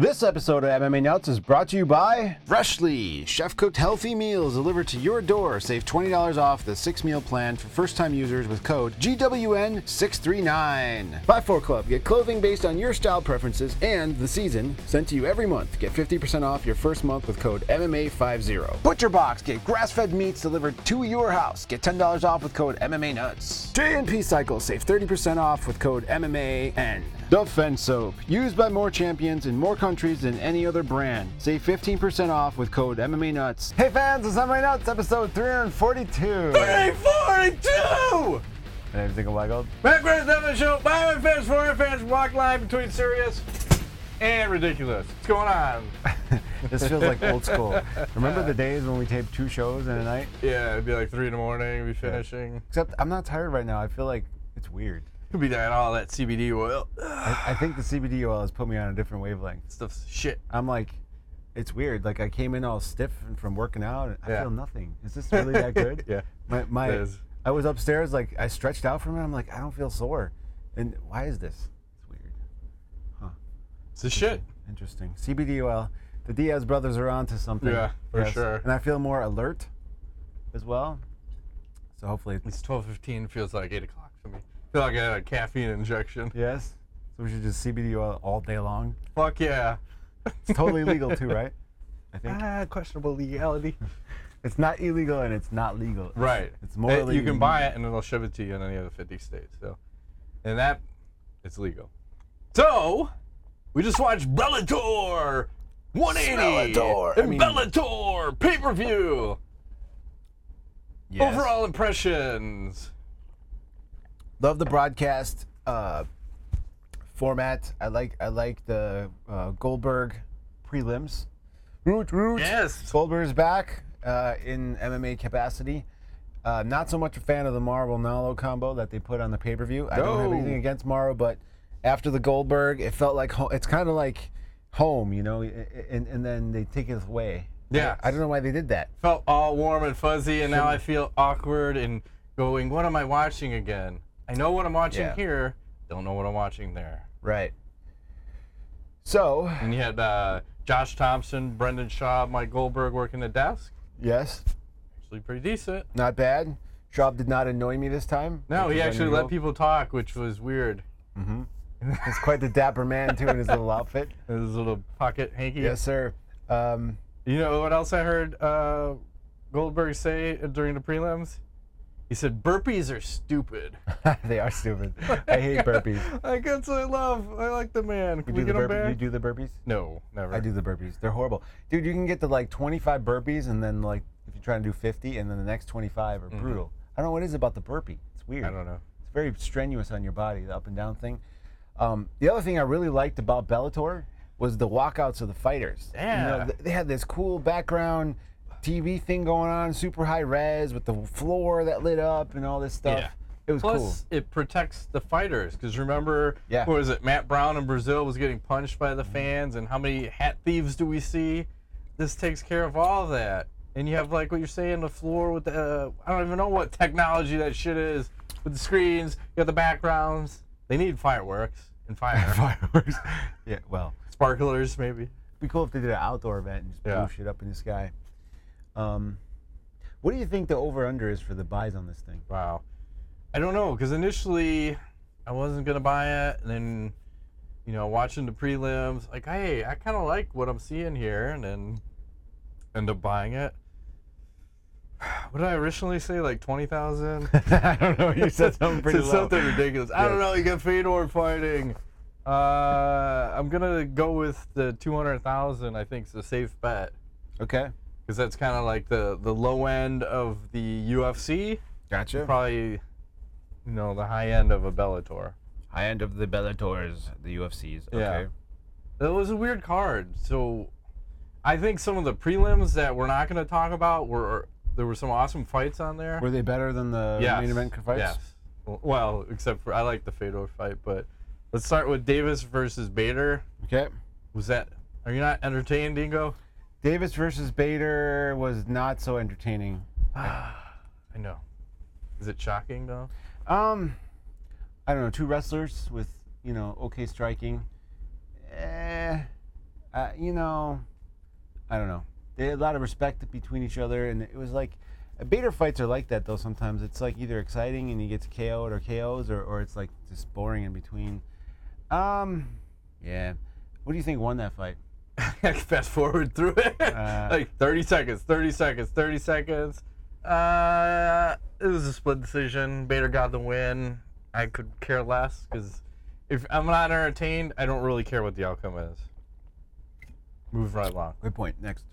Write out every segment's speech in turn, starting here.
This episode of MMA Nuts is brought to you by Freshly. Chef cooked healthy meals delivered to your door. Save $20 off the six meal plan for first time users with code GWN639. Five Four Club. Get clothing based on your style preferences and the season sent to you every month. Get 50% off your first month with code MMA50. Butcher Box. Get grass fed meats delivered to your house. Get $10 off with code MMA Nuts. JNP Cycle. Save 30% off with code MMAN. Defense Soap. Used by more champions in more countries than any other brand. Save 15% off with code MMA Nuts. Hey fans, it's MMA Nuts, episode 342. 342! My name's Nickel Weigold. Matt Grant's Devin Show. Bye, my fans, for our fans, walk line between serious and ridiculous. What's going on? This feels like old school. Remember the days when we taped two shows in a night? Yeah, it'd be like 3 in the morning, be finishing. Except I'm not tired right now. I feel like it's weird. Could be that all that CBD oil. I, I think the CBD oil has put me on a different wavelength. Stuff's shit. I'm like, it's weird. Like I came in all stiff and from working out. And I Yeah. feel nothing. Is this really that good? Yeah. My, my It is. I was upstairs. Like I stretched out from it. I'm like, I don't feel sore. And why is this? It's weird. Huh. It's the shit. Interesting. CBD oil. The Diaz brothers are onto something. Yeah, for sure. And I feel more alert as well. So hopefully, It's 12.15, feels like 8 o'clock for me. Feel like I had a caffeine injection. yes. So we should just CBD oil all day long. Fuck yeah. It's totally legal too, right? I think Ah, questionable legality. it's not illegal and it's not legal. Right. It's more. morally. You can buy it and it'll ship it to you in any of the 50 states. So, and that, it's legal. So, we just watched Bellator 180. Bellator, I And mean- Bellator pay per view. Yes. Overall impressions. Love the broadcast uh, format. I like I like the uh, Goldberg prelims. Root root. Yes. Goldberg's back uh, in MMA capacity. Uh, not so much a fan of the Mauro Ranallo combo that they put on the pay per view. I don't have No. anything against Mauro, but after the Goldberg, it felt like ho- it's kind of like home, you know, i- i- and, and then they take it away. Yeah. I don't know why they did that. Felt all warm and fuzzy, and now I feel awkward and going, what am I watching again? I know what I'm watching Yeah. here, don't know what I'm watching there. Right. So, And you had uh, Josh Thompson, Brendan Schaub, Mike Goldberg working the desk. yes, Actually, pretty decent. not bad. Schaub did not annoy me this time. No, which he is actually let people talk, which was weird. Mm hmm. He's quite the dapper man too in his little outfit. His little pocket hanky. Yes, sir. Um, You know what else I heard uh, Goldberg say during the prelims? He said burpees are stupid. they are stupid. I hate burpees. I guess I love. I like the man. Can You we do the get? You do the burpees? No, never. I do the burpees. They're horrible, dude. You can get to like 25 burpees, and then like if you try to do 50, and then the next 25 are brutal. I don't know what it is about the burpee. It's weird. Mm-hmm. I don't know. It's very strenuous on your body, the up and down thing. Um, the other thing I really liked about Bellator was the walkouts of the fighters. You know, Yeah. they had this cool background TV thing going on, super high res with the floor that lit up and all this stuff. Yeah. It was Plus, cool. it protects the fighters because remember, Yeah. what was it? Matt Brown in Brazil was getting punched by the fans, and how many hat thieves do we see? This takes care of all that. And you have like what you're saying, the floor with the uh, I don't even know what technology that shit is with the screens. You have the backgrounds. They need fireworks and fire Fireworks. yeah, well, sparklers maybe. it'd be cool if they did an outdoor event and just blew Yeah. shit up in the sky. Um, what do you think the over under is for the buys on this thing? Wow. I don't know because initially I wasn't gonna buy it, and then you know watching the prelims, like hey, I kind of like what I'm seeing here, and then end up buying it. What did I originally say? Like twenty thousand? I don't know. You said something pretty low. something ridiculous. I don't know. You got Fedor fighting. Uh, I'm gonna go with the two hundred thousand. I think is a safe bet Okay. Because that's kind of like the the low end of the UFC. Gotcha. Probably, you know, the high end of a Bellator. High end of the Bellators, the UFCs. Okay. Yeah. It was a weird card. So I think some of the prelims that we're not going to talk about were there were some awesome fights on there. Were they better than the Yes. main event fights? Yes. Well, except for I like the Fedor fight, but let's start with Davis versus Bader. Okay. Was that? Are you not entertained, Dingo? Davis versus Bader was not so entertaining. I know. Is it shocking though? Um, I don't know. Two wrestlers with you know okay striking. Eh, uh, you know, I don't know. They had a lot of respect between each other, and it was like. Bader fights are like that though. Sometimes it's like either exciting and you get to KO'd or KOs, or, or it's like just boring in between. Um, yeah. What do you think won that fight? I can fast forward through it. Uh, like 30 seconds, 30 seconds, 30 seconds. Uh, it was a split decision. Bader got the win. I could care less because if I'm not entertained, I don't really care what the outcome is. Move right along. Good point. Next.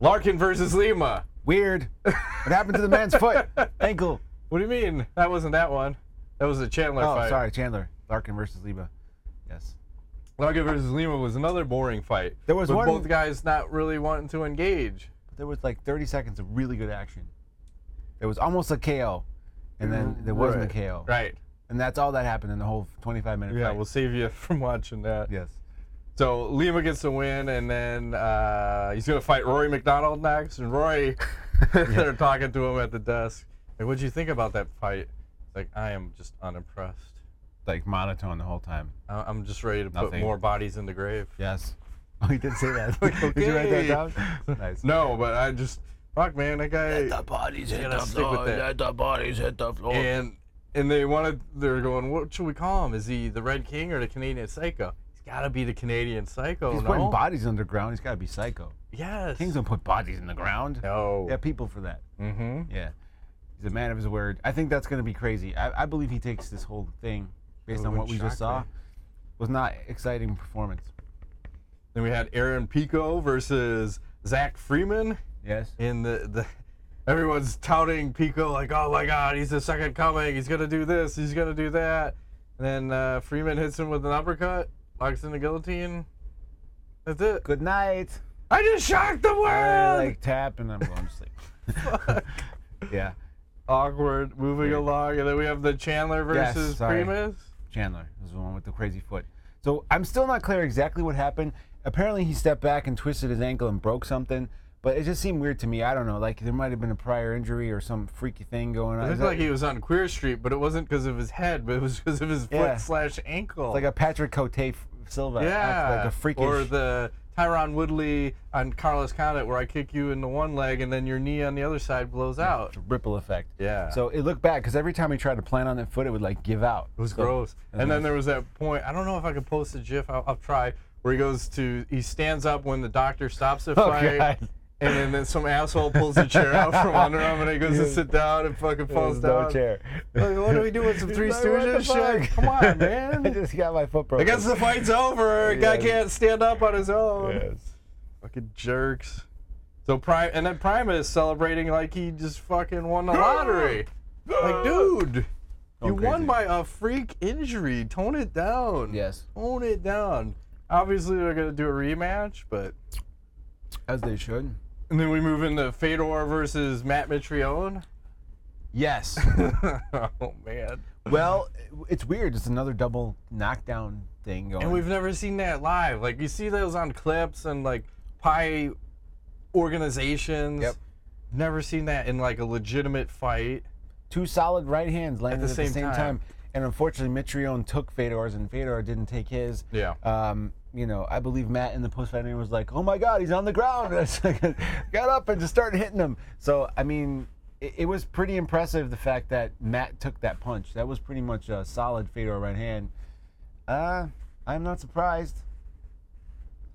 Larkin versus Lima. Weird. what happened to the man's foot? Ankle. What do you mean? That wasn't that one. That was the Chandler Oh, fight. sorry, Chandler. Larkin versus Lima. Yes. Versus Lima was another boring fight. There was with one- both guys not really wanting to engage. But there was like 30 seconds of really good action. There was almost a KO, and then there wasn't a KO. Right. And that's all that happened in the whole 25 minute Yeah, fight. we'll save you from watching that. yes. So Lima gets the win, and then uh, he's gonna fight Rory MacDonald next. And Rory, they're talking to him at the desk. Like, what'd you think about that fight? He's like, I am just unimpressed. Like monotone the whole time. I- I'm just ready to put Nothing. more bodies in the grave. Yes. Oh, he did say that. Like, Did you write that down? nice. No, but I just fuck, man, that guy. bodies hit gotta the stick with floor, that. Let the bodies hit the floor. And and they wanted. They're going. What should we call him? Is he the Red King or the Canadian Psycho? He's got to be the Canadian Psycho. He's no? putting bodies underground. He's got to be psycho. Yes. Kings don't put bodies in the ground. No. Yeah, people for that. Mm-hmm. Yeah. He's a man of his word. I think that's going to be crazy. I, I believe he takes this whole thing based on what we just saw. me. Was not exciting performance. Then we had Aaron Pico versus Zach Freeman. Yes. in the, the everyone's touting Pico like, oh my God, he's the second coming. He's gonna do this. He's gonna do that. And then uh, Freeman hits him with an uppercut, locks in the guillotine. That's it. Good night. I just shocked the world. I like tap and I'm going to sleep. yeah. Awkward. Moving Weird. along, and then we have the Chandler versus sorry. Primus. Chandler was the one with the crazy foot. So I'm still not clear exactly what happened. Apparently he stepped back and twisted his ankle and broke something, but it just seemed weird to me. I don't know, like there might have been a prior injury or some freaky thing going on. It Is looked that- like he was on Queer Street, but it wasn't because of his head, but it was because of his Yeah. foot slash ankle. like a Patrick Cote f- Silva, act Yeah, like a freakish. or the Tyron Woodley on Carlos Condit, where I kick you in the one leg and then your knee on the other side blows out. ripple effect. Yeah. So it looked bad because every time he tried to plant on that foot, it would like give out. It was So- gross. and And then there was that point. I don't know if I can post a GIF. I'll, I'll try. Where he goes to, he stands up when the doctor stops the Oh, fight, God. And then, then some asshole pulls the chair out from under him, and he goes to sit down and fucking falls There's no down. chair. Like, what are we doing? Some Three like, Stooges shit? Come on, man. I just got my foot broken. I guess the fight's over. Guy can't stand up on his own. Yes. Fucking jerks. So Prime and then Primus is celebrating like he just fucking won the lottery. like, dude, Going you won by a freak injury. Tone it down. Yes. Tone it down. Obviously, they're gonna do a rematch, but As they should. And then we move into Fedor versus Matt Mitrione. Yes. oh man. well, it's weird. It's another double knockdown thing going. And we've never seen that live. Like you see those on clips and like pie organizations. Yep. Never seen that in like a legitimate fight. two solid right hands landing the at the same same, time. time. And unfortunately, Mitrione took Fedor's, and Fedor didn't take his. Yeah. Um, you know, I believe Matt in the post fight interview was like, "Oh my God, he's on the ground!" And it's like, got up and just started hitting him. So I mean, it, it was pretty impressive the fact that Matt took that punch. That was pretty much a solid Fedor right hand. Uh, I'm not surprised.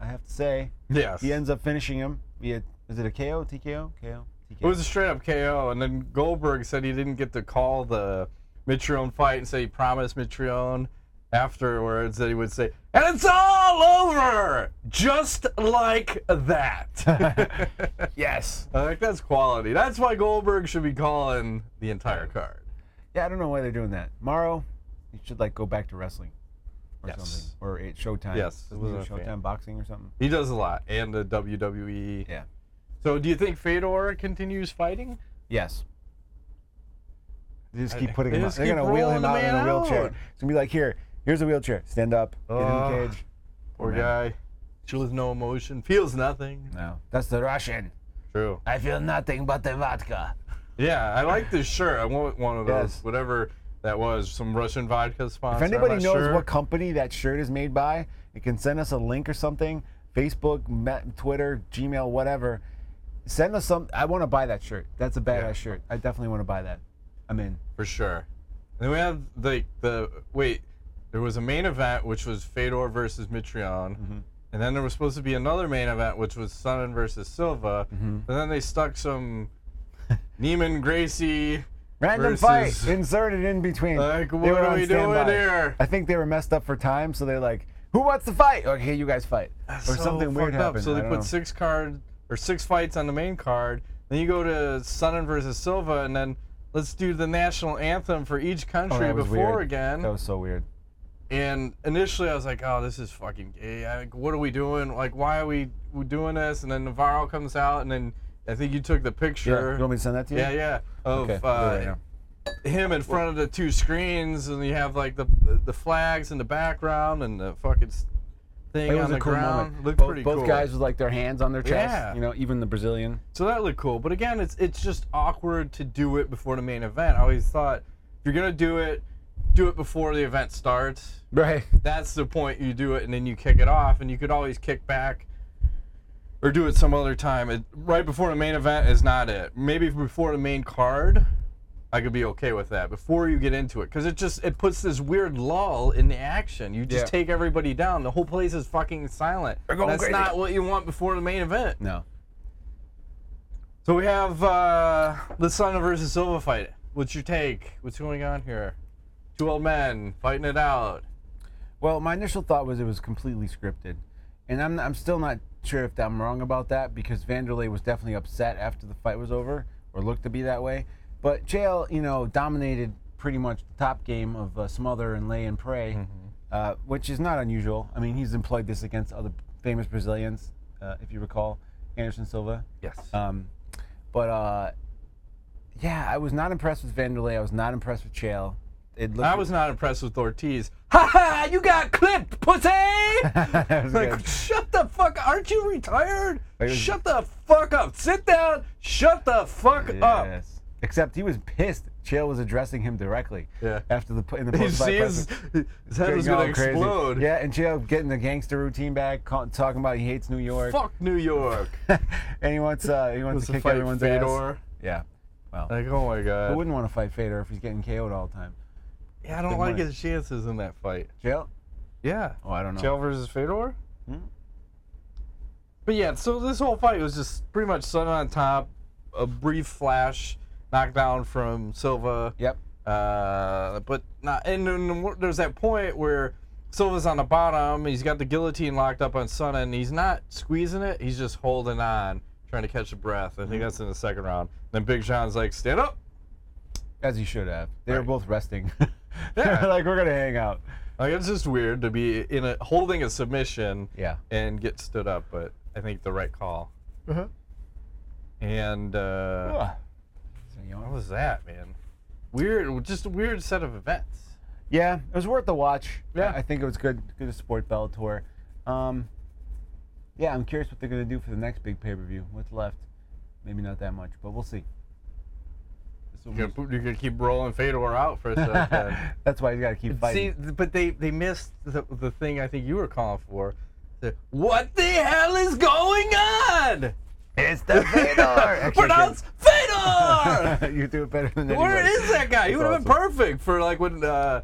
I have to say, Yes. he ends up finishing him via. Is it a KO? TKO? KO? TKO? It was a straight up KO, and then Goldberg said he didn't get to call the Mitrione fight and say he promised Mitrione afterwards that he would say, and it's all over, just like that. yes. I think that's quality. That's why Goldberg should be calling the entire card. Yeah, I don't know why they're doing that. Mauro, you should like go back to wrestling or Yes. something, or it Showtime. Yes, Isn't wasn't a Showtime fan. boxing or something. He does a lot, and the WWE. Yeah. So, do you think Fedor continues fighting? Yes. They just I- keep putting they him. just Out. They're gonna wheel him out in a wheelchair. out. It's gonna be like, here, here's a wheelchair. Stand up. Get in the ah, cage. Poor guy. Shows no emotion, feels nothing. No, that's the Russian. True. I feel nothing but the vodka. Yeah, I like this shirt. I want one of those. Yes. Whatever that was, some Russian vodka sponsor. If anybody knows sure. what company that shirt is made by, it can send us a link or something. Facebook, Twitter, Gmail, whatever. Send us some. I want to buy that shirt. That's a badass Yeah. shirt. I definitely want to buy that. I'm in. for sure. Then we have the the wait. There was a main event which was Fedor versus Mitrione, Mm-hmm. and then there was supposed to be another main event which was Sonnen versus Silva. Mm-hmm. But then they stuck some Neiman Gracie Random versus, fight inserted in between. Like, what are we doing here? I think they were messed up for time, so they're like, "Who wants to fight?" Okay, you guys fight. or so something weird up. happened. So they put know. six card or six fights on the main card. Then you go to Sonnen versus Silva, and then let's do the national anthem for each Oh, country was before weird. again. That was so weird. And initially, I was like, "Oh, this is fucking gay. Like, what are we doing? Like, why are we, doing this?" And then Navarro comes out, and then I think you took the Yeah. picture. You want me to send that to you? yeah, yeah, of Okay. uh, I'll do it right him in front of the two screens, and you have like the the flags in the background and the fucking thing It was on a the cool ground. moment. Looked both, pretty both cool. guys with like their hands on their chest. Yeah. You know, even the Brazilian. So that looked cool. But again, it's it's just awkward to do it before the main event. I always thought if you're gonna do it, do it before the event starts. Right. That's the point. You do it and then you kick it off, and you could always kick back or do it some other time. It, right before the main event is not it. Maybe before the main card. I could be okay with that before you get into it because it just it puts this weird lull in the action. You just Yeah. take everybody down. The whole place is fucking silent. That's crazy. not what you want before the main event. No. So we have uh, the Sonnen versus Silva fight. What's your take? What's going on here? Two old men fighting it out. Well, my initial thought was it was completely scripted, and I'm I'm still not sure if I'm wrong about that because Vanderlei was definitely upset after the fight was over, or looked to be that way. But JL, you know, dominated pretty much the top game of uh, smother and lay and pray, uh, which is not unusual. I mean, he's employed this against other famous Brazilians, uh, if you recall, Anderson Silva. Yes. Um, but uh, yeah, I was not impressed with Vanderlei. I was not impressed with Chael. It looked I was not impressed with Ortiz. Ha ha! You got clipped, pussy! Like, good. shut the fuck! Up. Aren't you retired? Was- Shut the fuck up! Sit down. Shut the fuck up. Yes. Except he was pissed. Chael was addressing him directly. Yeah. After the in the post-fight sees press- his head was gonna crazy. explode. Yeah, and Chael getting the gangster routine back, talking about he hates New York, Fuck New York. and he wants uh, he wants to kick fight everyone's Fedor. ass. Yeah. Well, Like, oh my god. who wouldn't want to fight Fedor if he's getting KO'd all the time? Yeah, I don't Good like money. his chances in that fight. Chael? Yeah. Oh, I don't know. Chael versus Fedor? Hmm? But yeah, so this whole fight was just pretty much Sun on top, a brief flash knockdown from Silva. Yep. Uh, but not, and then there's that point where Silva's on the bottom. He's got the guillotine locked up on Sun, and he's not squeezing it. He's just holding on, trying to catch a breath. I Mm-hmm. think that's in the second round. Then Big John's like, "Stand up!" As he should have. They were Right. both resting. Yeah. Like we're gonna hang out. Like it's just weird to be in a holding a submission Yeah. and get stood up, but I think the right call. Uh-huh. And uh. So, what was that, man? Weird, just a weird set of events. Yeah, it was worth the watch. Yeah. I, I think it was good, good to support Bellator. Um, yeah, I'm curious what they're gonna do for the next big pay per view. What's left? Maybe not that much, but we'll see. This will You're be- gonna, you're gonna keep rolling Fedor out for a second. That's why you gotta keep See, fighting. th- but they they missed the, the thing I think you were calling for. The, what the hell is going on? it's the Fedor. Actually, Pronounce Fedor. you do it better than Where anybody. is that guy? He would have been perfect for like when uh,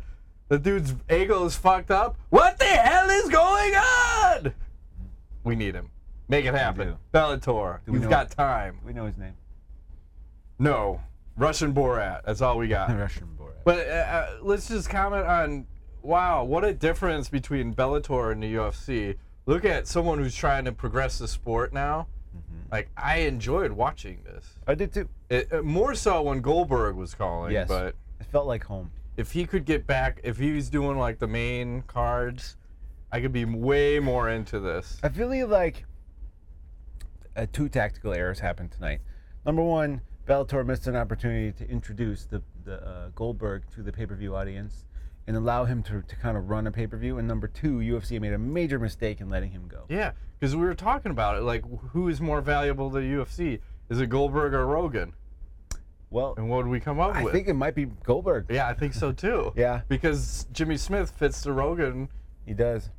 the dude's ego is fucked up. What the hell is going on? We need him. Make it happen. Bellator, Do we you've got time. We know his name. No, Russian Borat. That's all we got. Russian Borat. But uh, uh, let's just comment on wow, what a difference between Bellator and the UFC. Look at someone who's trying to progress the sport now. Mm-hmm. Like I enjoyed watching this. I did too. It, uh, more so when Goldberg was calling, Yes. but It felt like home. if he could get back, if he was doing like the main cards, I could be way more into this. I feel like uh, two tactical errors happened tonight. Number one, Bellator missed an opportunity to introduce the, the uh, Goldberg to the pay per view audience and allow him to, to kind of run a pay per view. And number two, UFC made a major mistake in letting him go. Yeah, because we were talking about it. Like, who is more valuable to UFC? Is it Goldberg or Rogan? Well, And what did we come up I with? I think it might be Goldberg. yeah, I think so too. Yeah, Because Jimmy Smith fits the Rogan he does.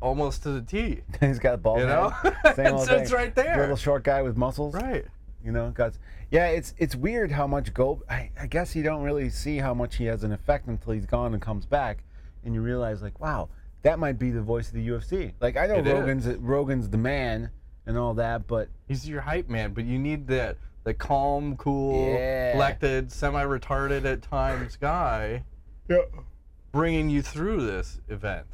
almost to the T. He's got a ball. You know? Same old It's- thing. it's right there. Little short guy with muscles. Right. You know, guts. Yeah, it's it's weird how much Gold. I, I guess you don't really see how much he has an effect until he's gone and comes back, and you realize like, wow, that might be the voice of the UFC. Like I know It is. Rogan's Rogan's the man and all that, but He's your hype man, but you need that the calm, cool, Yeah. collected, semi-retarded at times guy yeah. bringing you through this event.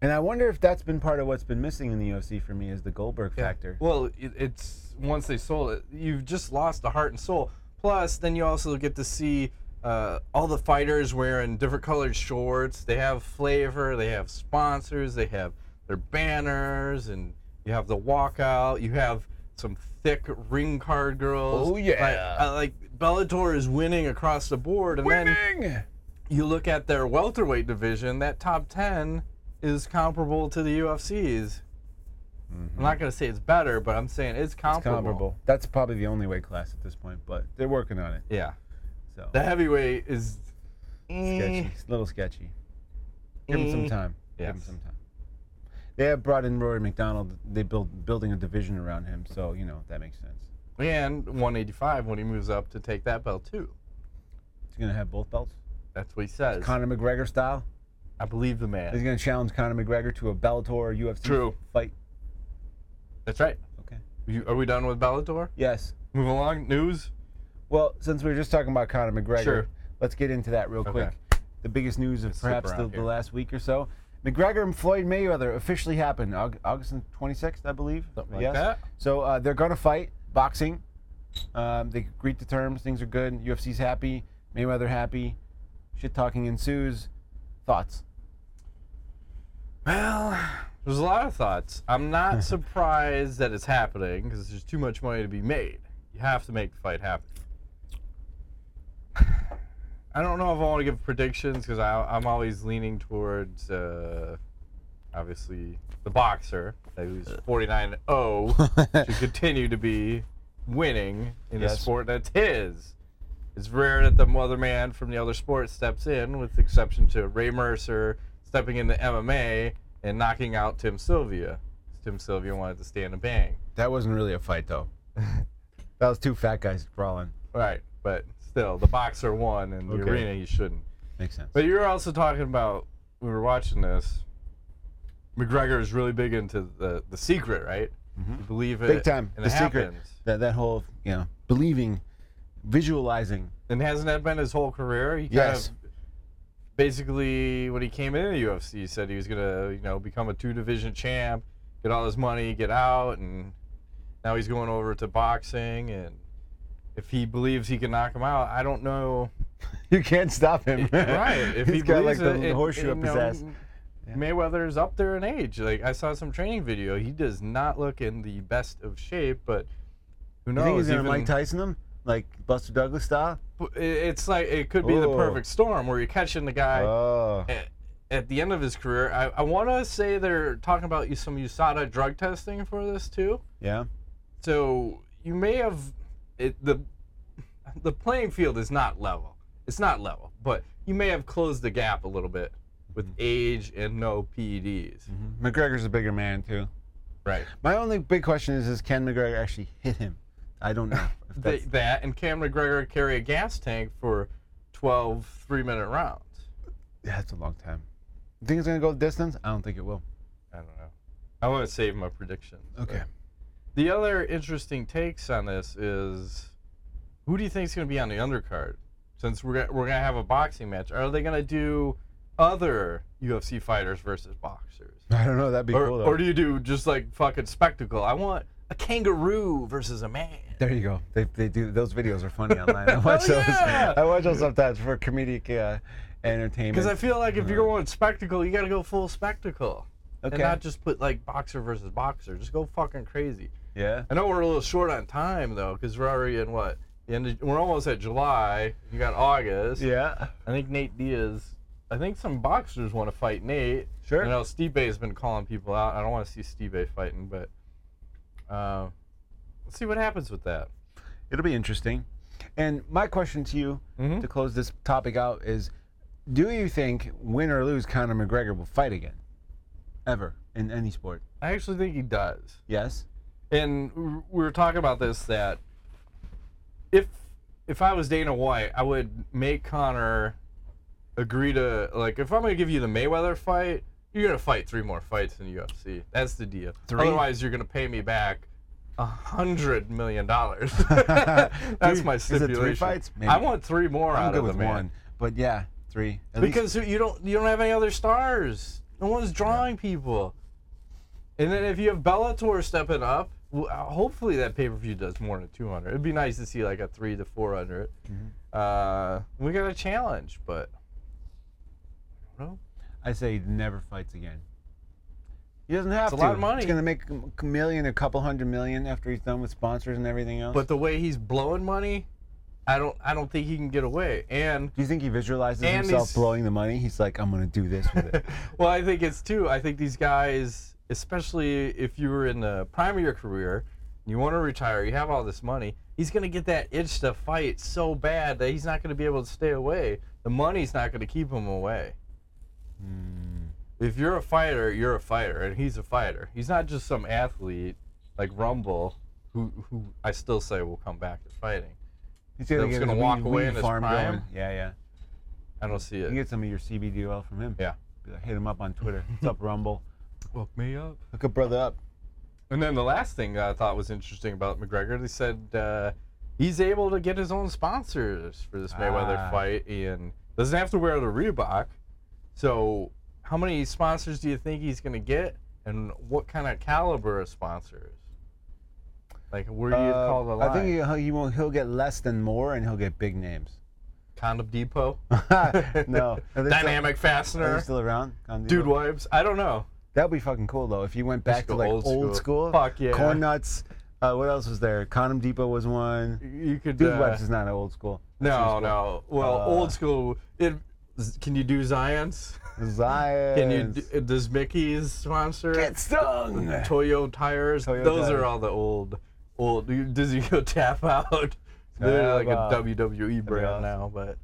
And I wonder if that's been part of what's been missing in the UFC for me is the Goldberg factor. Well, it, it's once they sold it, you've just lost the heart and soul. Plus, then you also get to see uh, all the fighters wearing different colored shorts. They have flavor. They have sponsors. They have their banners, and you have the walkout. You have some thick ring card girls. Oh, yeah. like, uh, like Bellator is winning across the board, and then Winning. you look at their welterweight division. That top ten is comparable to the UFC's. I'm not gonna say it's better, but I'm saying it's comparable. comparable. That's probably the only weight class at this point, but they're working on it. Yeah. So The heavyweight is eh, sketchy, it's a little sketchy. Give him some eh. time. Give him some time. They have brought in Rory MacDonald. They build building a division around him, so you know that makes sense. And 185 when he moves up to take that belt too. He's gonna have both belts, That's what he says. Conor McGregor style. I believe the man. He's gonna challenge Conor McGregor to a Bellator or UFC True. fight. That's right. Okay. You, are we done with Bellator? Yes. Move along. News. Well, since we were just talking about Conor McGregor, Sure. let's get into that real quick. The biggest news of Let's slip perhaps the, around the here. last week or so. McGregor and Floyd Mayweather officially happened Aug- August 26th, I believe. Something like that. So uh, they're going to fight boxing. Um, they agreed to terms. Things are good. UFC's happy. Mayweather happy. Shit talking ensues. Thoughts? Well, there's a lot of thoughts. I'm not surprised that it's happening because there's too much money to be made. You have to make the fight happen. I don't know if I want to give predictions because I'm always leaning towards, uh, obviously, the boxer who's 49 0 should continue to be winning in a sport that's his. It's rare that the other man from the other sport steps in, with the exception to Ray Mercer stepping into the MMA and knocking out Tim Sylvia. Tim Sylvia wanted to stand and bang. That wasn't really a fight, though. that was two fat guys brawling. Right, but still, the boxer won in the Okay. arena. He shouldn't. Makes sense. But you're also talking about we were watching this. McGregor is really big into the the secret, right? You believe it, Mm-hmm. Big time. and the secret. happens. That, that whole, you know, believing, visualizing. And hasn't that been his whole career? He kind Yes. of basically when he came into the UFC, he said he was gonna, you know, become a two division champ, get all his money, get out, and now he's going over to boxing. And if he believes he can knock him out, I don't know. You can't stop him. right? If He's he got like believes the, it, the horseshoe and, up you his know, ass. Mayweather's up there in age. Like I saw some training video. He does not look in the best of shape, but who You knows? think he's gonna even- Mike Tyson him, like Buster Douglas style? It- It's like it could be the Oh. perfect storm where you're catching the guy Oh, at, at the end of his career. I, I want to say they're talking about some USADA drug testing for this too. yeah. So you may have it the the playing field is not level. It's not level, but you may have closed the gap a little bit with Mm-hmm. age and no PEDs. McGregor's a bigger man too. Right. My only big question is: Is can McGregor actually hit him? I don't know. If Th- that's, that and Cam McGregor carry a gas tank for 12 three minute rounds. yeah, that's a long time. You think it's gonna go the distance? I don't think it will. I don't know. I want to save my predictions. but- Okay. The other interesting takes on this is who do you think is going to be on the undercard? Since we're gonna, we're going to have a boxing match, are they going to do other UFC fighters versus boxers? I don't know. That'd be Or, cool though. or do you do just like fucking spectacle? I want a kangaroo versus a man. there you go. They, they do those videos are funny online. I watch Hell those. I watch those sometimes for comedic uh, entertainment. Because I feel like if you're going spectacle, you got to go full spectacle. Okay. And not just put like boxer versus boxer. Just go fucking crazy. yeah. I know we're a little short on time though, because we're already in what? Of, we're almost at July. You got August. Yeah. I think Nate Diaz. I think some boxers want to fight Nate. Sure. I know Stipe has been calling people out. I don't want to see Stipe fighting, but uh, let's see what happens with that. It'll be interesting. And my question to you Mhm. to close this topic out is do you think, win or lose, Conor McGregor will fight again? Ever? in any sport. I actually think he does. Yes. And we were talking about this that if if I was Dana White, I would make Conor agree to like if I'm gonna give you the Mayweather fight, you're gonna fight three more fights in UFC. That's the deal. Three? Otherwise, you're gonna pay me back a hundred million dollars. That's my stipulation. Is it three fights? Maybe. I want three more I'm out good of the with man. one, but yeah, three. At least- Because you don't you don't have any other stars. No one's drawing people. And then if you have Bellator stepping up, well, uh, hopefully that pay per view does more than 200. It'd be nice to see like a three to 400. Mm-hmm. Uh, we got a challenge, but I don't know. I say he never fights again. He doesn't have It's a to. lot of money. He's gonna make a million, a couple hundred million after he's done with sponsors and everything else. But the way he's blowing money, I don't I don't think he can get away. And do you think he visualizes And himself he's- blowing the money? He's like, I'm gonna do this with it. well, I think it's too. I think these guys, especially if you were in the prime of your career, you want to retire, you have all this money, he's going to get that itch to fight so bad that he's not going to be able to stay away. The money's not going to keep him away. Hmm. If you're a fighter, you're a fighter, and he's a fighter. He's not just some athlete like Rumble, who who I still say will come back to fighting. He's That's get gonna his walk weed- away weed in his farm prime? Going. Yeah, yeah. I don't see You it. can get some of your CBD oil from him. Yeah. Hit him up on Twitter. What's up, Rumble? Look me up. Hook a brother up. And then the last thing I thought was interesting about McGregor, they said uh, he's able to get his own sponsors for this Mayweather Ah. fight and doesn't have to wear the Reebok. So, how many sponsors do you think he's going to get, and what kind of caliber of sponsors? Like, where do you Uh, call the line? I think he, he won't. He'll get less than more, and he'll get big names. Condom Depot, no. Dynamic Still, are they still around? Condi Dude Depot? Wipes. I don't know. That'd be fucking cool though. If you went back to like old old, school. school. Fuck yeah. Corn nuts. Uh, what else was there? Condom Depot was one. You could. Dude uh, Wipes is not old school. That's No, school. no. Well, Uh, old school. It. Can you do Zions? Zion. Can you? d- Does Mickey's sponsor? get stung? Toyo tires. Toyo Those tires. are all the old, old. Does he go tap out? They're like a. WWE brand awesome. now, but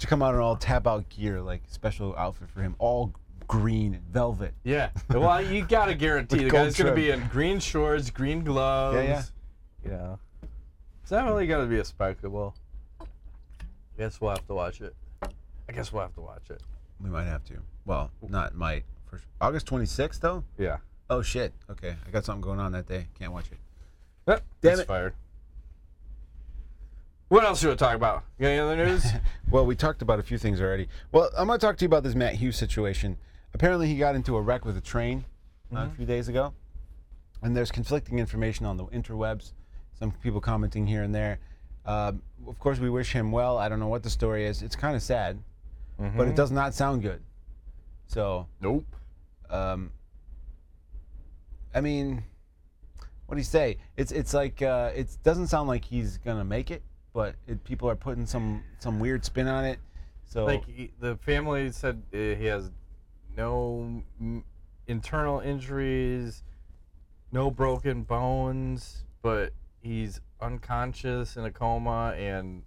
to come out in all tap out gear, like special outfit for him, all green velvet. yeah. Well, you gotta guarantee the guy's gonna be in green shorts, green gloves. yeah. Yeah. It's definitely gotta be a spectacle. I guess we'll have to watch it. I guess we'll have to watch it. We might have to. Well, not might. For sure. August 26th though. Yeah. Oh shit. Okay, I got something going on that day. Can't watch it. Yep. Damn it's it. fired. What else should we talk about? You got any other news? Well, we talked about a few things already. Well, I'm going to talk to you about this Matt Hughes situation. Apparently, he got into a wreck with a train uh, a few days ago, and there's conflicting information on the interwebs. Some people commenting here and there. Um of course, we wish him well. I don't know what the story is. It's kind of sad, but it does not sound good. So, nope. um, I mean, what do you say? It's it's like uh, it doesn't sound like he's gonna make it, but it, people are putting some some weird spin on it. So Like he, the family said uh, he has no mm, internal injuries, no broken bones, but he's unconscious in a coma and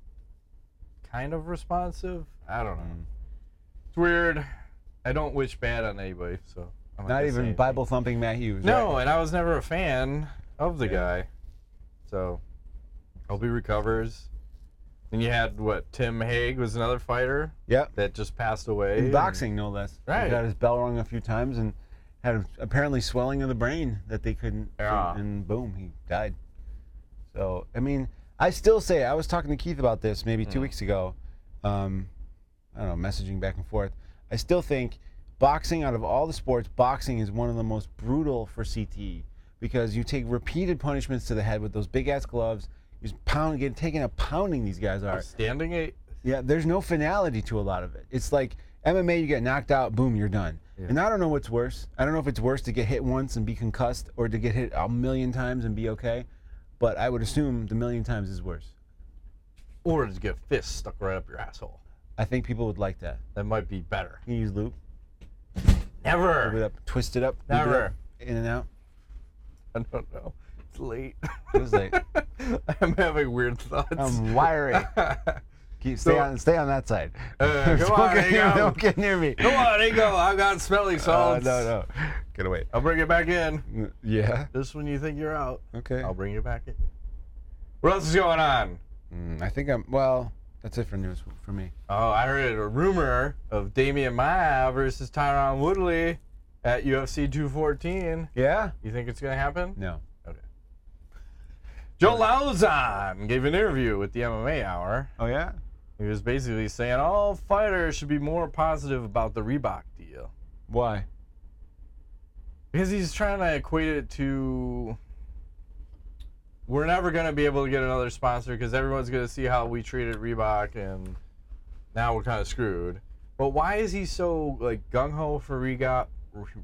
kind of responsive. I don't know. Mm. It's weird. I don't wish bad on anybody, so I'm not even. Bible thumping Matt Hughes. No, right? and I was never a fan of the Yeah. guy. So, hope he recovers. Then you had what? Tim Hague was another fighter Yep. that just passed away. In and- boxing, no less. Right. He got his bell rung a few times and had apparently swelling of the brain that they couldn't. Yeah. And boom, he died. So I mean, I still say I was talking to Keith about this maybe two weeks ago. Um, I don't know, messaging back and forth. I still think boxing, out of all the sports, boxing is one of the most brutal for CTE because you take repeated punishments to the head with those big ass gloves. You just pound, get taken a pounding these guys are. Standing eight. Yeah, there's no finality to a lot of it. It's like MMA, you get knocked out, boom, you're done. Yeah. And I don't know what's worse. I don't know if it's worse to get hit once and be concussed or to get hit a million times and be okay. But I would assume the million times is worse. Or to get fists stuck right up your asshole. I think people would like that. That might be better. You use loop, Never. loop it up, twist it up, loop it Never. up, in and out. I don't know. It's late. It late. I'm having weird thoughts. I'm wiry. Keep, stay So- on, stay on that side. Uh, come don't, on, get hang near, on. don't get near me. Come on, Ego. I've got smelling Uh, salts. no, no. Get away. I'll bring it back in. Yeah. Just when you think you're out, Okay. I'll bring you back in. What else is going on? Mm, I think I'm. Well, that's it for news for me. Oh, I heard a rumor of Demian Maia versus Tyron Woodley at UFC 214. Yeah. You think it's gonna happen? No. Okay. Joe Lauzon gave an interview with the MMA Hour. Oh yeah. He was basically saying all fighters should be more positive about the Reebok deal Why? because he's trying to equate it to we're never going to be able to get another sponsor because everyone's going to see how we treated Reebok and now we're kind of screwed. But why is he so like gung ho for Reebok,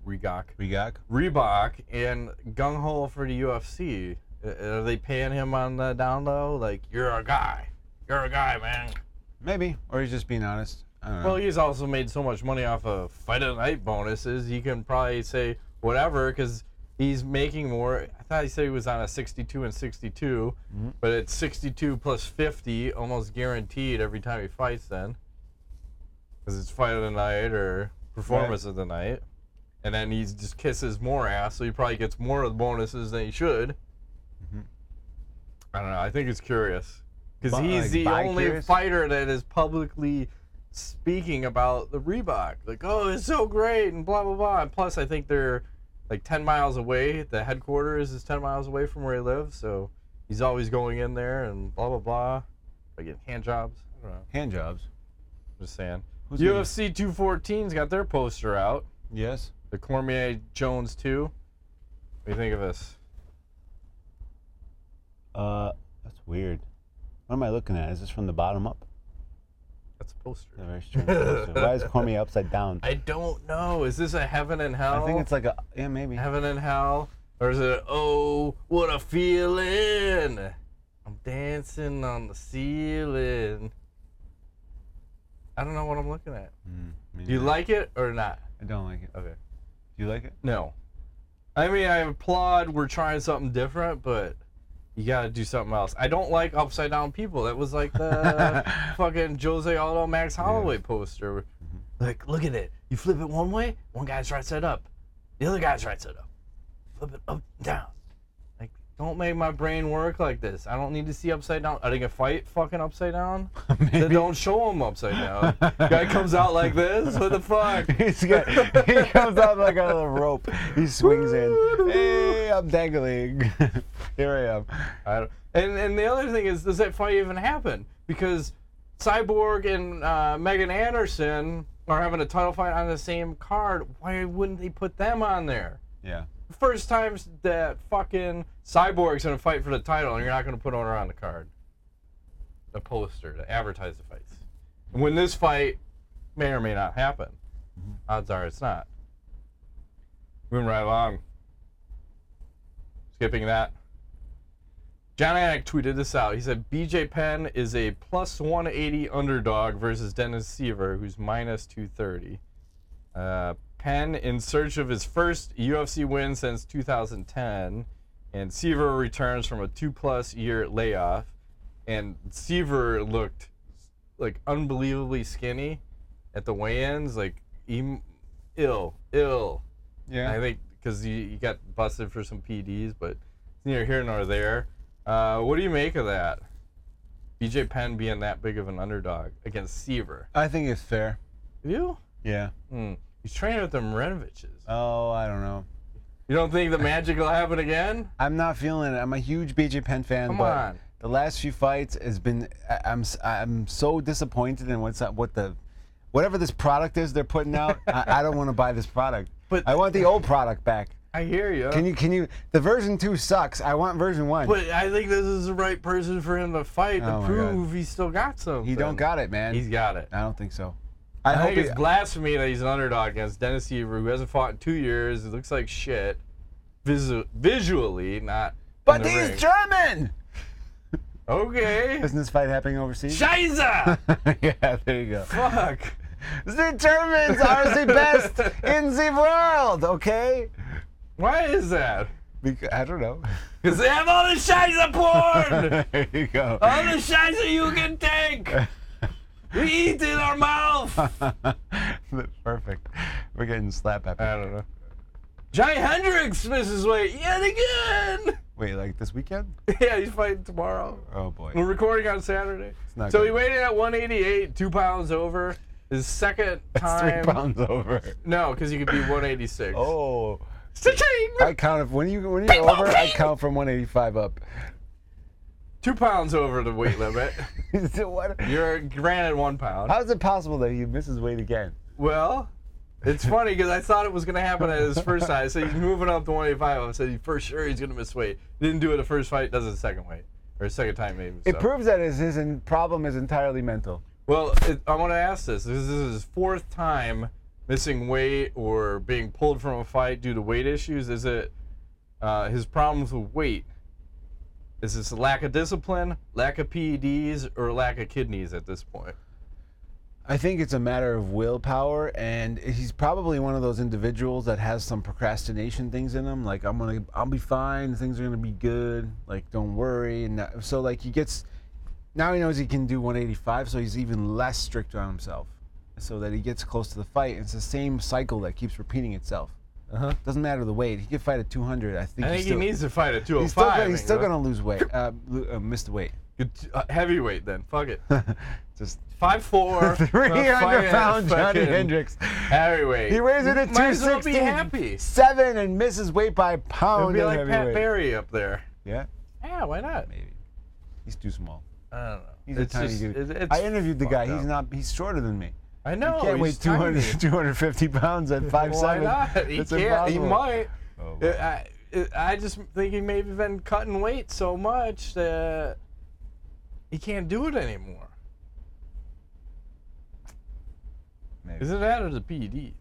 Reebok, Reebok. Reebok, and gung ho for the UFC? Are they paying him on the down low? Like you're a guy, you're a guy, man. Maybe, or he's just being honest. I don't know. Well, he's also made so much money off of fight of the night bonuses. He can probably say whatever because he's making more. I thought he said he was on a 62 and 62, mm-hmm. but it's 62 plus 50, almost guaranteed every time he fights. Then, because it's fight of the night or performance of the night, and then he just kisses more ass, so he probably gets more of the bonuses than he should. Mm-hmm. I don't know. I think it's curious because he's like, the only bi-curious? fighter that is publicly speaking about the Reebok. Like, oh, it's so great and blah blah blah. And plus, I think they're like 10 miles away. The headquarters is 10 miles away from where he lives, so he's always going in there and blah blah blah. Like getting hand jobs. I don't know. Hand jobs. Just saying. Who's UFC 214's got their poster out. Yes. The Cormier Jones 2. What do you think of this? Uh, that's weird. What am I looking at? Is this from the bottom up? A poster. A very strange poster. Why is Cormier upside down? I don't know. Is this a heaven and hell? I think it's like a yeah maybe. heaven and hell, or is it oh what a feeling? I'm dancing on the ceiling. I don't know what I'm looking at. Mm, me Do you neither. like it or not? I don't like it. Okay. Do you like it? No. I mean, I applaud we're trying something different, but you got to do something else. I don't like upside down people. That was like the fucking Jose Aldo Max Holloway poster. Mm-hmm. Like, look at it. You flip it one way, one guy's right side up. The other guy's right side up. Flip it up, down. Don't make my brain work like this. I don't need to see upside down. Are they gonna fight fucking upside down? then don't show him upside down. Guy comes out like this. What the fuck? He's got, he comes out like a little rope. He swings in. Hey, I'm dangling. Here I am. I and and the other thing is, does that fight even happen? Because Cyborg and uh, Megan Anderson are having a title fight on the same card. Why wouldn't they put them on there? Yeah. First time that fucking Cyborg's gonna fight for the title, and you're not gonna put her on the card, the poster to advertise the fights. And when this fight may or may not happen, odds are it's not. Moving right along. Skipping that. Jon Anik tweeted this out. He said BJ Penn is a plus 180 underdog versus Dennis Siver, who's minus 230. Uh, Penn in search of his first UFC win since 2010, and Siver returns from a two-plus year layoff. And Siver looked like unbelievably skinny at the weigh-ins, like em- ill, ill. Yeah. I think because you, you got busted for some PEDs, but it's neither here nor there. Uh, what do you make of that? BJ Penn being that big of an underdog against Siver. I think it's fair. You? Yeah. Hmm. He's training with the Marinoviches. Oh, I don't know. You don't think the magic will happen again? I'm not feeling it. I'm a huge BJ Penn fan, Come but on. the last few fights has been. I- I'm s- I'm so disappointed in what's what the, whatever this product is they're putting out. I, I don't want to buy this product. But- I want the old product back. I hear you. Can you can you? The version two sucks. I want version one. But I think this is the right person for him to fight to Oh my prove he still got something. he don't got it, man. He's got it. I don't think so. I, I, hope think it's blasphemy that he's an underdog against Dennis Siver, who hasn't fought in two years. He looks like shit, visu- visually, not. But the he's ring. German. Okay. Isn't this fight happening overseas? Scheiße! yeah, there you go. Fuck. The Germans are the best in the world. Okay. Why is that? Because, I don't know. Because they have all the Scheiße porn! there you go. all the Scheiße you can take! We eat in our mouth! Perfect. We're getting slap happy. I don't know. Johnny Hendricks misses weight yet again. Wait, like this weekend? yeah, he's fighting tomorrow. Oh boy. We're recording on Saturday. not So good. he weighed in at 188, two pounds over. His second That's three time. pounds over. No, because you could be 186. Oh. Cha-ching! I count if when you when you're over, I count from 185 up. Two pounds over the weight limit. So what? You're granted one pound. How is it possible that he misses weight again? Well, it's funny because I thought it was going to happen at his first fight. So he's moving up to 185. I said for sure he's going to miss weight. Didn't do it the first fight. Does it the second weight or second time maybe. It so. proves that his, his problem is entirely mental. Well, it, I want to ask this. This is his fourth time missing weight or being pulled from a fight due to weight issues. Is it uh, his problems with weight? Is this lack of discipline, lack of PEDs, or lack of kidneys at this point? I think it's a matter of willpower, and he's probably one of those individuals that has some procrastination things in him. Like I'm gonna, I'll be fine. Things are gonna be good. Like don't worry. And that, so like he gets, now he knows he can do 185, so he's even less strict on himself, so that he gets close to the fight. It's the same cycle that keeps repeating itself. Uh-huh. Doesn't matter the weight. He could fight at 200. I think. I think still, he needs to fight at He's still, 205. gonna, he's still Ingo. gonna lose weight. Uh, uh, miss the weight. Good- uh, heavyweight then. Fuck it. Just Five four. 300 pound Johny Hendricks. Heavyweight. He weighs it at Might as well 260. happy. Seven and misses weight by a It'll pound. be like Pat. Barry up there. Yeah, Yeah, why not? maybe. He's too small. I don't know. He's It's a tiny just- dude. I interviewed the guy. fucked He's not. He's shorter than me. I know. he can't weigh he's 200, 250 pounds at five Why seven. not? He That's can't. He might. Oh, Uh, wow. I, I just think he maybe been cutting weight so much that he can't do it anymore. Maybe. Is it that or the PEDs?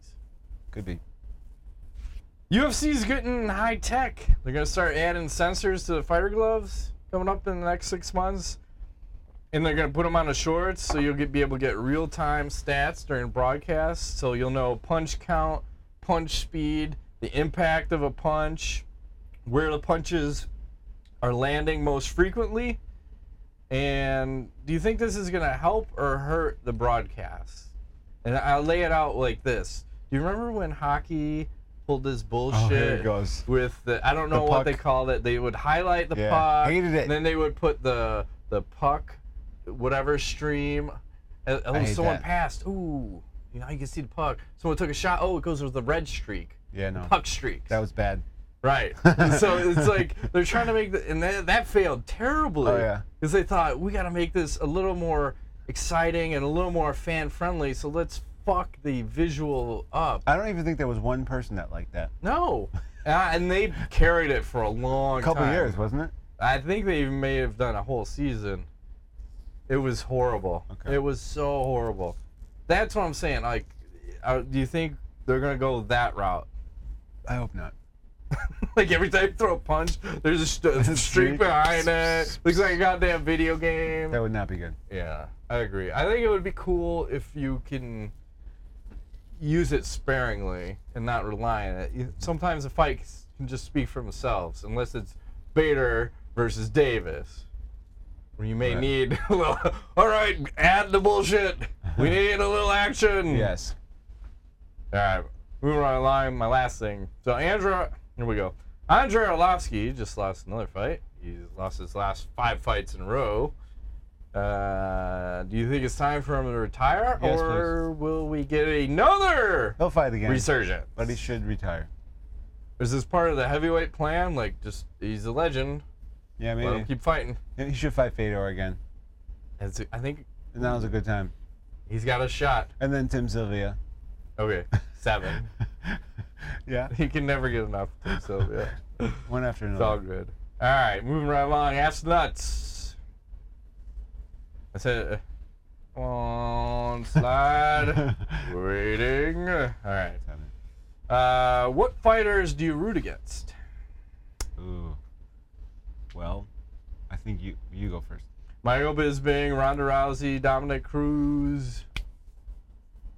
Could be. UFC's getting high tech. They're gonna start adding sensors to the fighter gloves coming up in the next six months, and they're gonna put them on the shorts so you'll get be able to get real time stats during broadcasts. So you'll know punch count, punch speed, the impact of a punch, where the punches are landing most frequently. And do you think this is gonna help or hurt the broadcast? And I'll lay it out like this. Do you remember when hockey pulled this oh, bullshit Oh, goes. with the I don't know what they called it. They would highlight the Yeah, puck. hated it. And then they would put the the puck, whatever stream. And, someone that. passed. Ooh, you know you can see the puck. Someone took a shot. Oh, it goes with the red streak. Yeah, no. Puck streak. That was bad. Right. So it's like they're trying to make the, and that, that failed terribly. Oh, yeah. Because they thought we got to make this a little more exciting and a little more fan friendly. So let's fuck the visual up. I don't even think there was one person that liked that. No. Uh, and they carried it for a long A couple time. years, wasn't it? I think they may have done a whole season. It was horrible. Okay. It was so horrible. That's what I'm saying. Like, uh, do you think they're gonna go that route? I hope not. like every time you throw a punch, there's a, st- a streak streak. behind it. Looks like a goddamn video game. That would not be good. Yeah, I agree. I think it would be cool if you can use it sparingly and not rely on it. Sometimes the fights can just speak for themselves, unless it's Bader versus Davis. You may Right. need a little, all right, add the bullshit. We need a little action. Yes. All right, moving right along. My last thing. So Andrew, here we go. Andrei Arlovsky just lost another fight. He's lost his last five fights in a row. Uh, do you think it's time for him to retire, Yes, or will we get another He'll fight again. resurgence? But he should retire. Is this part of the heavyweight plan? Like, just he's a legend. Yeah, Let him keep fighting. He should fight Fedor again. I think And that was a good time. he's got a shot. And then Tim Sylvia. Okay, seven. yeah. he can never get enough. of Tim Sylvia. One after It's all another. good. All right, moving right along. Ass nuts. I said, uh, on slide. Waiting. All right. Uh, what fighters do you root against? Ooh. Well, I think you you go first. Michael Bisping, Ronda Rousey, Dominick Cruz,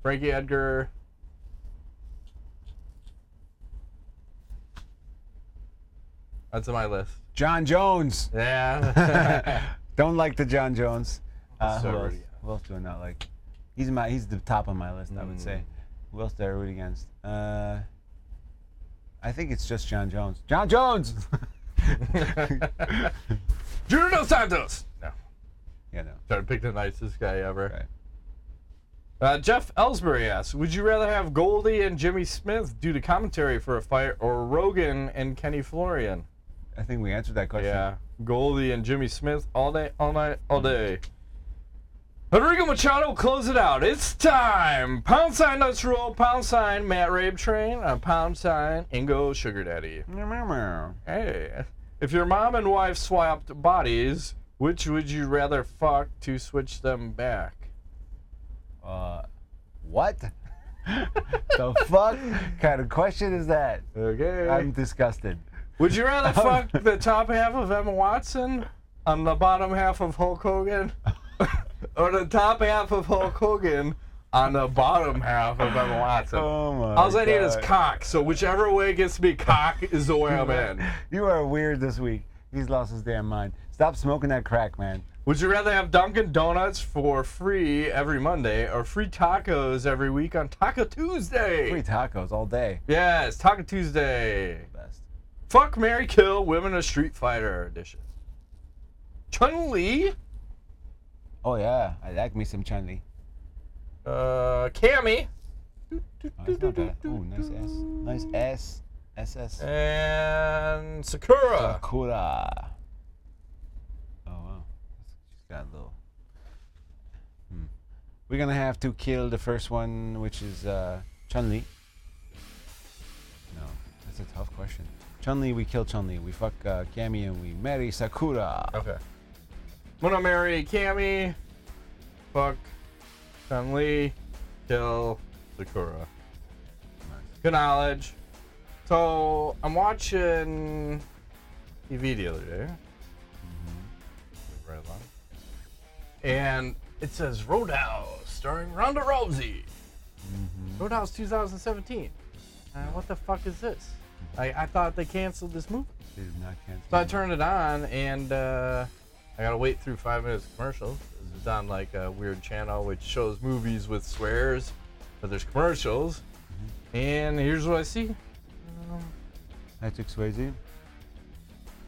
Frankie Edgar. That's on my list. Jon Jones. Yeah. Don't like the Jon Jones. Uh, So who, else? who else do I not like? He's my he's the top of my list. I would say. Mm. Who else do I root against? Uh, I think it's just Jon Jones. Jon Jones. Junior Santos. No. yeah, no. Try to pick the nicest guy ever. Uh, Jeff Ellsbury asks, would you rather have Goldie and Jimmy Smith do the commentary for a fight or Rogan and Kenny Florian? I think we answered that question. Yeah, Goldie and Jimmy Smith all day, all night, all day. Rodrigo Machado, close it out. It's time. Pound sign Nuts Roll, pound sign Matt Rabe Train, uh, pound sign Ingo Sugar Daddy. Hey, if your mom and wife swapped bodies, which would you rather fuck to switch them back? Uh, what? the fuck kind of question is that? Okay. I'm disgusted. Would you rather fuck the top half of Emma Watson on the bottom half of Hulk Hogan? or the top half of Hulk Hogan on the bottom half of Emma Watson? Oh my All I need is cock, so whichever way gets me cock is the way I'm in. You are weird this week. He's lost his damn mind. Stop smoking that crack, man. Would you rather have Dunkin' Donuts for free every Monday or free tacos every week on Taco Tuesday? Free tacos all day. Yes, Taco Tuesday. Best. Fuck Mary Kill Women of Street Fighter edition. Chun Li, Oh yeah, I like me some Chun Li. Uh, Cammy, Oh. Ooh, nice S. Nice S. SS. and Sakura. Sakura. Oh wow, she's got a little. Hmm. We're gonna have to kill the first one, which is uh, Chun Li. No, that's a tough question. Chun Li, we kill Chun Li. We fuck uh, Cammy and we marry Sakura. Okay. Gonna marry Cammy. Fuck Chun Li. Kill Sakura. Good knowledge. So I'm watching TV the other day. Right along. And it says Roadhouse, starring Ronda Rousey. Roadhouse 2017. Uh, what the fuck is this? I, I thought they canceled this movie. They did not cancel. So I turned it on, and uh, I gotta wait through five minutes of commercials. It's on like a weird channel which shows movies with swears, but there's commercials. And here's what I see. Um, Patrick Swayze.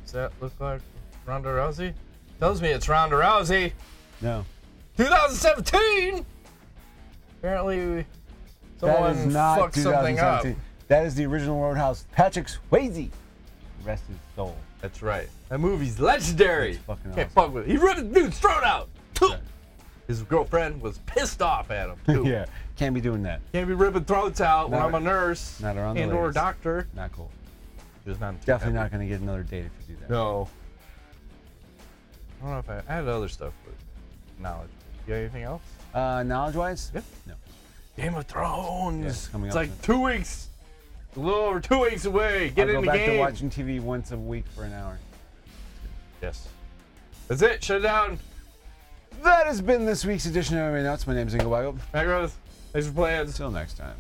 does that look like Ronda Rousey? Tells me it's Ronda Rousey. No. 2017. Apparently, That someone is not fucked something up. 2017. That is the original Roadhouse. Patrick Swayze. Rest his soul. That's right. That movie's legendary. That's fucking Can't awesome. fuck with it. He ripped dude's throat out. His girlfriend was pissed off at him. Too. yeah, can't be doing that. Can't be ripping throats out when Not- I'm a nurse not around the and or a ladies. doctor. Not cool. Just not Definitely not going to get another date if you do that. No. I don't know if I, I had other stuff but knowledge. You got anything else? Uh, knowledge wise? Yeah. No. Game of Thrones. Yeah, it's coming it's up like soon. two weeks, a little over two weeks away. Get I'll in go the back to game. watching TV once a week for an hour. Yes. That's it. Shut it down. That has been this week's edition of MMA Nuts. My name's Ingo Weigold. Matt Rose. Thanks for playing. Until next time.